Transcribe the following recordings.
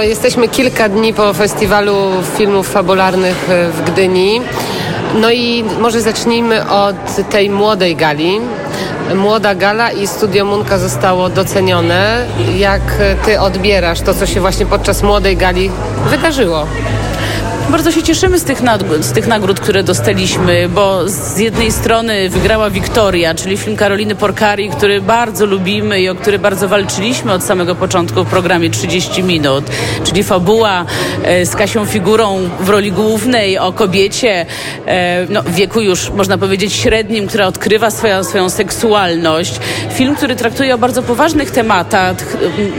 Jesteśmy kilka dni po festiwalu filmów fabularnych w Gdyni. No i może zacznijmy od tej młodej gali. Młoda Gala i Studio Munka zostało docenione. Jak ty odbierasz to, co się właśnie podczas młodej gali wydarzyło? Bardzo się cieszymy z tych, nagród, z tych nagród, które dostaliśmy, bo z jednej strony wygrała Wiktoria, czyli film Karoliny Porkari, który bardzo lubimy i o który bardzo walczyliśmy od samego początku w programie 30 minut, czyli fabuła e, z Kasią Figurą w roli głównej o kobiecie e, no, w wieku już można powiedzieć średnim, która odkrywa swoją, swoją seksualność. Film, który traktuje o bardzo poważnych tematach,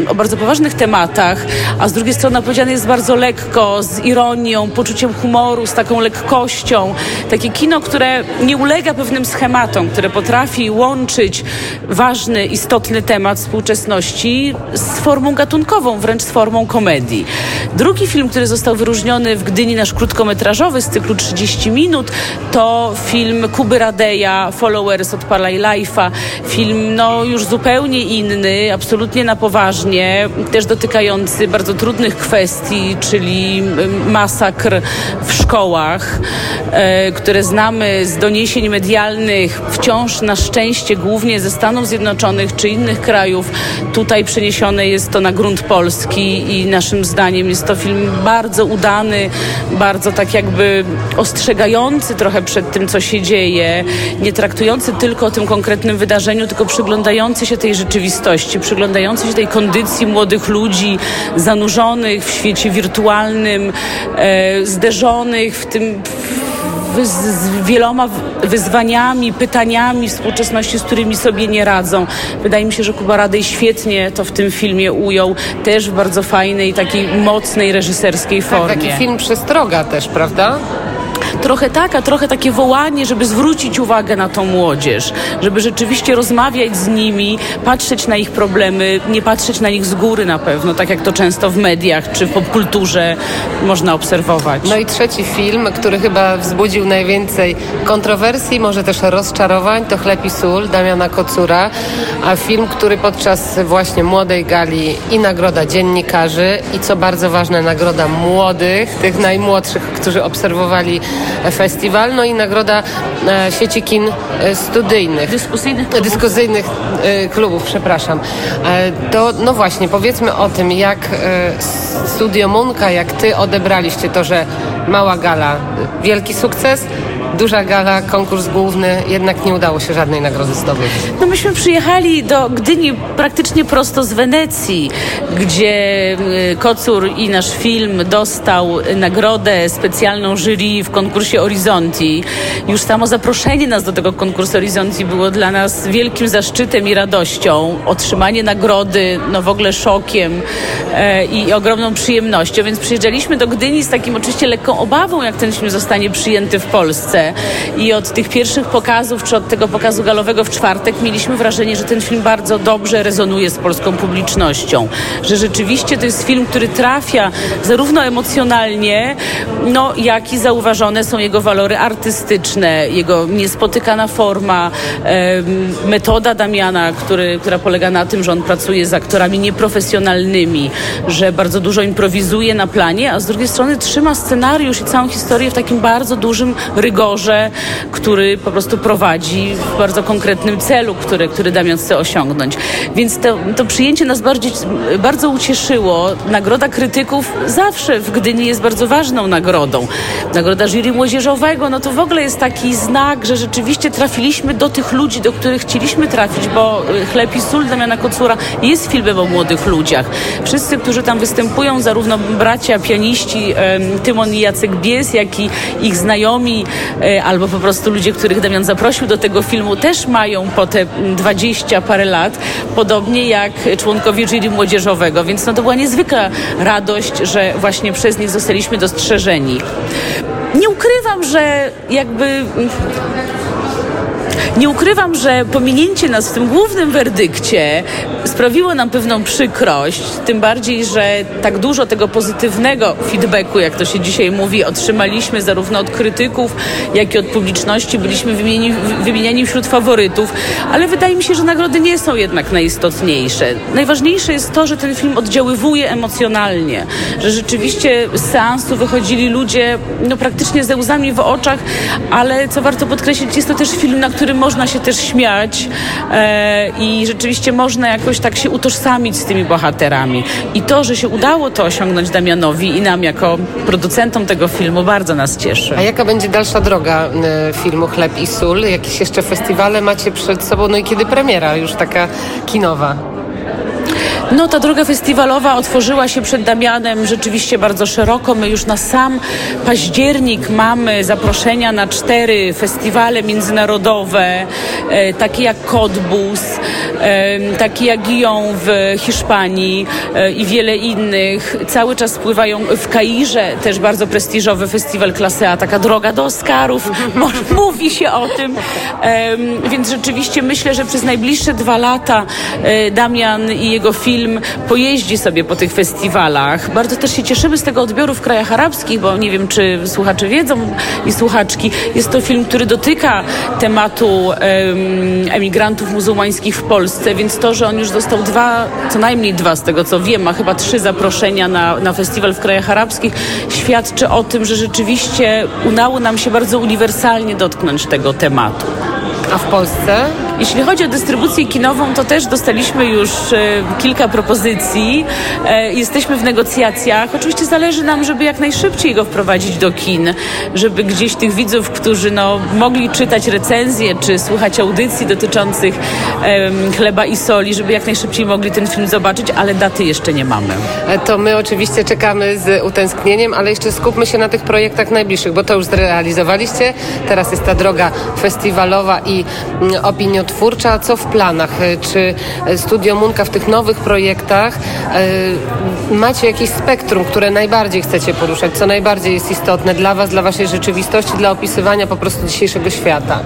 o bardzo poważnych tematach, a z drugiej strony opowiedziany jest bardzo lekko, z ironią, poczuciem humoru, z taką lekkością. Takie kino, które nie ulega pewnym schematom, które potrafi łączyć ważny, istotny temat współczesności z formą gatunkową, wręcz z formą komedii. Drugi film, który został wyróżniony w Gdyni nasz krótkometrażowy z cyklu 30 minut, to film Kuby Radeja, Followers od Palaj Life'a. Film no, już zupełnie inny, absolutnie na poważnie, też dotykający bardzo trudnych kwestii, czyli masakr w szkołach, e, które znamy z doniesień medialnych, wciąż na szczęście głównie ze Stanów Zjednoczonych czy innych krajów. Tutaj przeniesione jest to na grunt polski i naszym zdaniem jest to film bardzo udany, bardzo tak jakby ostrzegający trochę przed tym, co się dzieje, nie traktujący tylko o tym konkretnym wydarzeniu, tylko przyglądający się tej rzeczywistości, przyglądający się tej kondycji młodych ludzi zanurzonych w świecie wirtualnym, e, zderzonych w tym z wieloma wyzwaniami, pytaniami współczesności, z którymi sobie nie radzą. Wydaje mi się, że Kuba Radej świetnie to w tym filmie ujął, też w bardzo fajnej, takiej mocnej reżyserskiej formie. Tak, taki film przestroga też, prawda? Trochę tak, a trochę takie wołanie, żeby zwrócić uwagę na tą młodzież, żeby rzeczywiście rozmawiać z nimi, patrzeć na ich problemy, nie patrzeć na nich z góry na pewno, tak jak to często w mediach czy w popkulturze można obserwować. No i trzeci film, który chyba wzbudził najwięcej kontrowersji, może też rozczarowań, to Chleb i sól Damiana Kocura, a film, który podczas właśnie młodej gali i nagroda dziennikarzy i co bardzo ważne, nagroda młodych, tych najmłodszych, którzy obserwowali festiwal, no i nagroda e, sieci kin e, studyjnych. Dyskusyjnych klubów. Dyskusyjnych e, klubów, przepraszam. To, no właśnie, powiedzmy o tym, jak Studio Munka, jak ty odebraliście to, że mała gala, wielki sukces, duża gala, konkurs główny, jednak nie udało się żadnej nagrody zdobyć. No myśmy przyjechali do Gdyni praktycznie prosto z Wenecji, gdzie y, Kocur i nasz film dostał nagrodę specjalną jury w konkursie Horizonti. Już samo zaproszenie nas do tego konkursu Horizonti było dla nas wielkim zaszczytem i radością. Otrzymanie nagrody, no w ogóle szokiem e, i ogromną przyjemnością, więc przyjeżdżaliśmy do Gdyni z takim oczywiście lekką obawą, jak ten film zostanie przyjęty w Polsce i od tych pierwszych pokazów, czy od tego pokazu galowego w czwartek mieliśmy wrażenie, że ten film bardzo dobrze rezonuje z polską publicznością, że rzeczywiście to jest film, który trafia zarówno emocjonalnie, no, jak i zauważone są jego walory artystyczne, jego niespotykana forma, metoda Damiana, który, która polega na tym, że on pracuje z aktorami nieprofesjonalnymi, że bardzo dużo improwizuje na planie, a z drugiej strony trzyma scenariusz i całą historię w takim bardzo dużym rygorze który po prostu prowadzi w bardzo konkretnym celu, który, który Damian chce osiągnąć. Więc to, to przyjęcie nas bardziej, bardzo ucieszyło. Nagroda krytyków zawsze w Gdyni jest bardzo ważną nagrodą. Nagroda jury młodzieżowego, no to w ogóle jest taki znak, że rzeczywiście trafiliśmy do tych ludzi, do których chcieliśmy trafić, bo y, Chleb i sól Damiana Kocura jest filmem o młodych ludziach. Wszyscy, którzy tam występują, zarówno bracia, pianiści Tymon i Jacek Bies, jak i ich znajomi albo po prostu ludzie, których Damian zaprosił do tego filmu, też mają po te dwadzieścia parę lat, podobnie jak członkowie jury młodzieżowego, więc no to była niezwykła radość, że właśnie przez nich zostaliśmy dostrzeżeni. Nie ukrywam, że jakby Nie ukrywam, że pominięcie nas w tym głównym werdykcie sprawiło nam pewną przykrość, tym bardziej, że tak dużo tego pozytywnego feedbacku, jak to się dzisiaj mówi, otrzymaliśmy zarówno od krytyków, jak i od publiczności. Byliśmy wymienieni, wymieniani wśród faworytów, ale wydaje mi się, że nagrody nie są jednak najistotniejsze. Najważniejsze jest to, że ten film oddziaływuje emocjonalnie, że rzeczywiście z seansu wychodzili ludzie no, praktycznie ze łzami w oczach, ale co warto podkreślić, jest to też film, na którym można się też śmiać e, i rzeczywiście można jakoś tak się utożsamić z tymi bohaterami. I to, że się udało to osiągnąć Damianowi i nam jako producentom tego filmu bardzo nas cieszy. A jaka będzie dalsza droga e, filmu Chleb i Sól? Jakieś jeszcze festiwale macie przed sobą? No i kiedy premiera już taka kinowa? No ta droga festiwalowa otworzyła się przed Damianem rzeczywiście bardzo szeroko. My już na sam październik mamy zaproszenia na cztery festiwale międzynarodowe, e, takie jak Cottbus, e, takie jak Guillon w Hiszpanii e, i wiele innych. Cały czas spływają w Kairze, też bardzo prestiżowy festiwal klasy A, taka droga do Oscarów, mówi się o tym. Więc rzeczywiście myślę, że przez najbliższe dwa lata e, Damian i jego film film pojeździ sobie po tych festiwalach. Bardzo też się cieszymy z tego odbioru w krajach arabskich, bo nie wiem, czy słuchacze wiedzą i słuchaczki. Jest to film, który dotyka tematu um, emigrantów muzułmańskich w Polsce, więc to, że on już dostał dwa, co najmniej dwa z tego co wiem, a chyba trzy zaproszenia na, na festiwal w krajach arabskich, świadczy o tym, że rzeczywiście udało nam się bardzo uniwersalnie dotknąć tego tematu. A w Polsce? Jeśli chodzi o dystrybucję kinową, to też dostaliśmy już e, kilka propozycji. E, jesteśmy w negocjacjach. Oczywiście zależy nam, żeby jak najszybciej go wprowadzić do kin, żeby gdzieś tych widzów, którzy no, mogli czytać recenzje czy słuchać audycji dotyczących e, chleba i soli, żeby jak najszybciej mogli ten film zobaczyć, ale daty jeszcze nie mamy. E, to my oczywiście czekamy z utęsknieniem, ale jeszcze skupmy się na tych projektach najbliższych, bo to już zrealizowaliście. Teraz jest ta droga festiwalowa i mm, opiniotwórcza twórcza, co w planach? E, czy Studio Munka w tych nowych projektach e, macie jakieś spektrum, które najbardziej chcecie poruszać, co najbardziej jest istotne dla Was, dla Waszej rzeczywistości, dla opisywania po prostu dzisiejszego świata?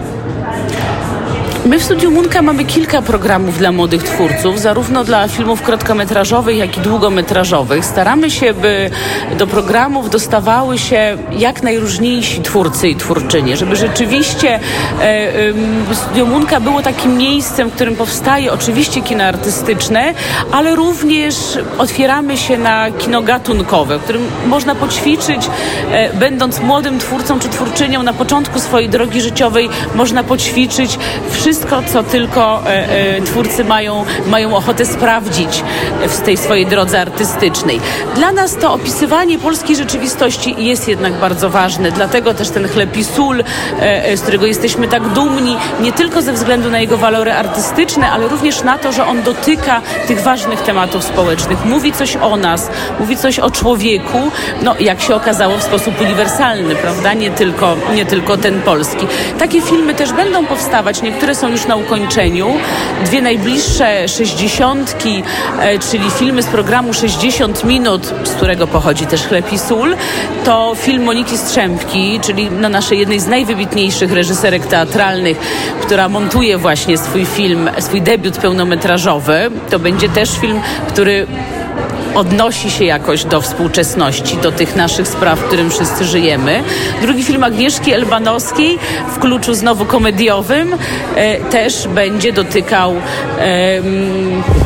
My w Studiu Munka mamy kilka programów dla młodych twórców, zarówno dla filmów krótkometrażowych, jak i długometrażowych. Staramy się, by do programów dostawały się jak najróżniejsi twórcy i twórczynie, żeby rzeczywiście e, Studio Munka było takim miejscem, w którym powstaje oczywiście kino artystyczne, ale również otwieramy się na kino gatunkowe, w którym można poćwiczyć, e, będąc młodym twórcą czy twórczynią na początku swojej drogi życiowej, można poćwiczyć wszystko wszystko, co tylko e, e, twórcy mają, mają ochotę sprawdzić w tej swojej drodze artystycznej. Dla nas to opisywanie polskiej rzeczywistości jest jednak bardzo ważne, dlatego też ten chleb i sól, e, z którego jesteśmy tak dumni, nie tylko ze względu na jego walory artystyczne, ale również na to, że on dotyka tych ważnych tematów społecznych, mówi coś o nas, mówi coś o człowieku, no jak się okazało w sposób uniwersalny, prawda, nie tylko, nie tylko ten polski. Takie filmy też będą powstawać, niektóre są są już na ukończeniu. Dwie najbliższe sześćdziesiątki, e, czyli filmy z programu 60 minut, z którego pochodzi też Chleb i Sól, to film Moniki Strzępki, czyli na naszej jednej z najwybitniejszych reżyserek teatralnych, która montuje właśnie swój film, swój debiut pełnometrażowy. To będzie też film, który odnosi się jakoś do współczesności, do tych naszych spraw, w którym wszyscy żyjemy. Drugi film Agnieszki Elbanowskiej w kluczu znowu komediowym e, też będzie dotykał e,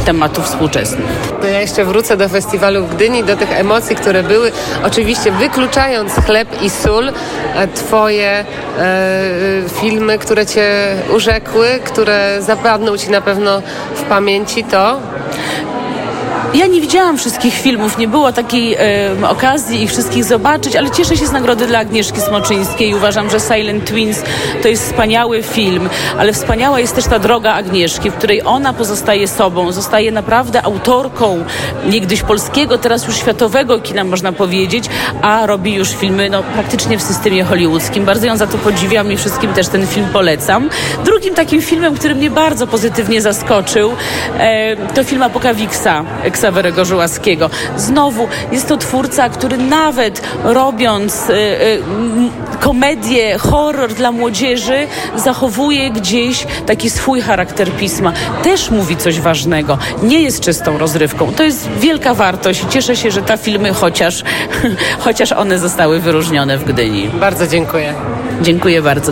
tematów współczesnych. Ja jeszcze wrócę do festiwalu w Gdyni, do tych emocji, które były. Oczywiście wykluczając chleb i sól, e, twoje e, filmy, które cię urzekły, które zapadną ci na pewno w pamięci, to ja nie widziałam wszystkich filmów, nie było takiej e, okazji ich wszystkich zobaczyć, ale cieszę się z nagrody dla Agnieszki Smoczyńskiej. Uważam, że Silent Twins to jest wspaniały film, ale wspaniała jest też ta droga Agnieszki, w której ona pozostaje sobą, zostaje naprawdę autorką niegdyś polskiego, teraz już światowego kina, można powiedzieć, a robi już filmy no, praktycznie w systemie hollywoodzkim. Bardzo ją za to podziwiam i wszystkim też ten film polecam. Drugim takim filmem, który mnie bardzo pozytywnie zaskoczył, e, to film Apokawiksa Ksawerego Żułaskiego. Znowu jest to twórca, który nawet robiąc y, y, komedię, horror dla młodzieży zachowuje gdzieś taki swój charakter pisma. Też mówi coś ważnego. Nie jest czystą rozrywką. To jest wielka wartość. Cieszę się, że ta filmy chociaż, chociaż one zostały wyróżnione w Gdyni. Bardzo dziękuję. Dziękuję bardzo.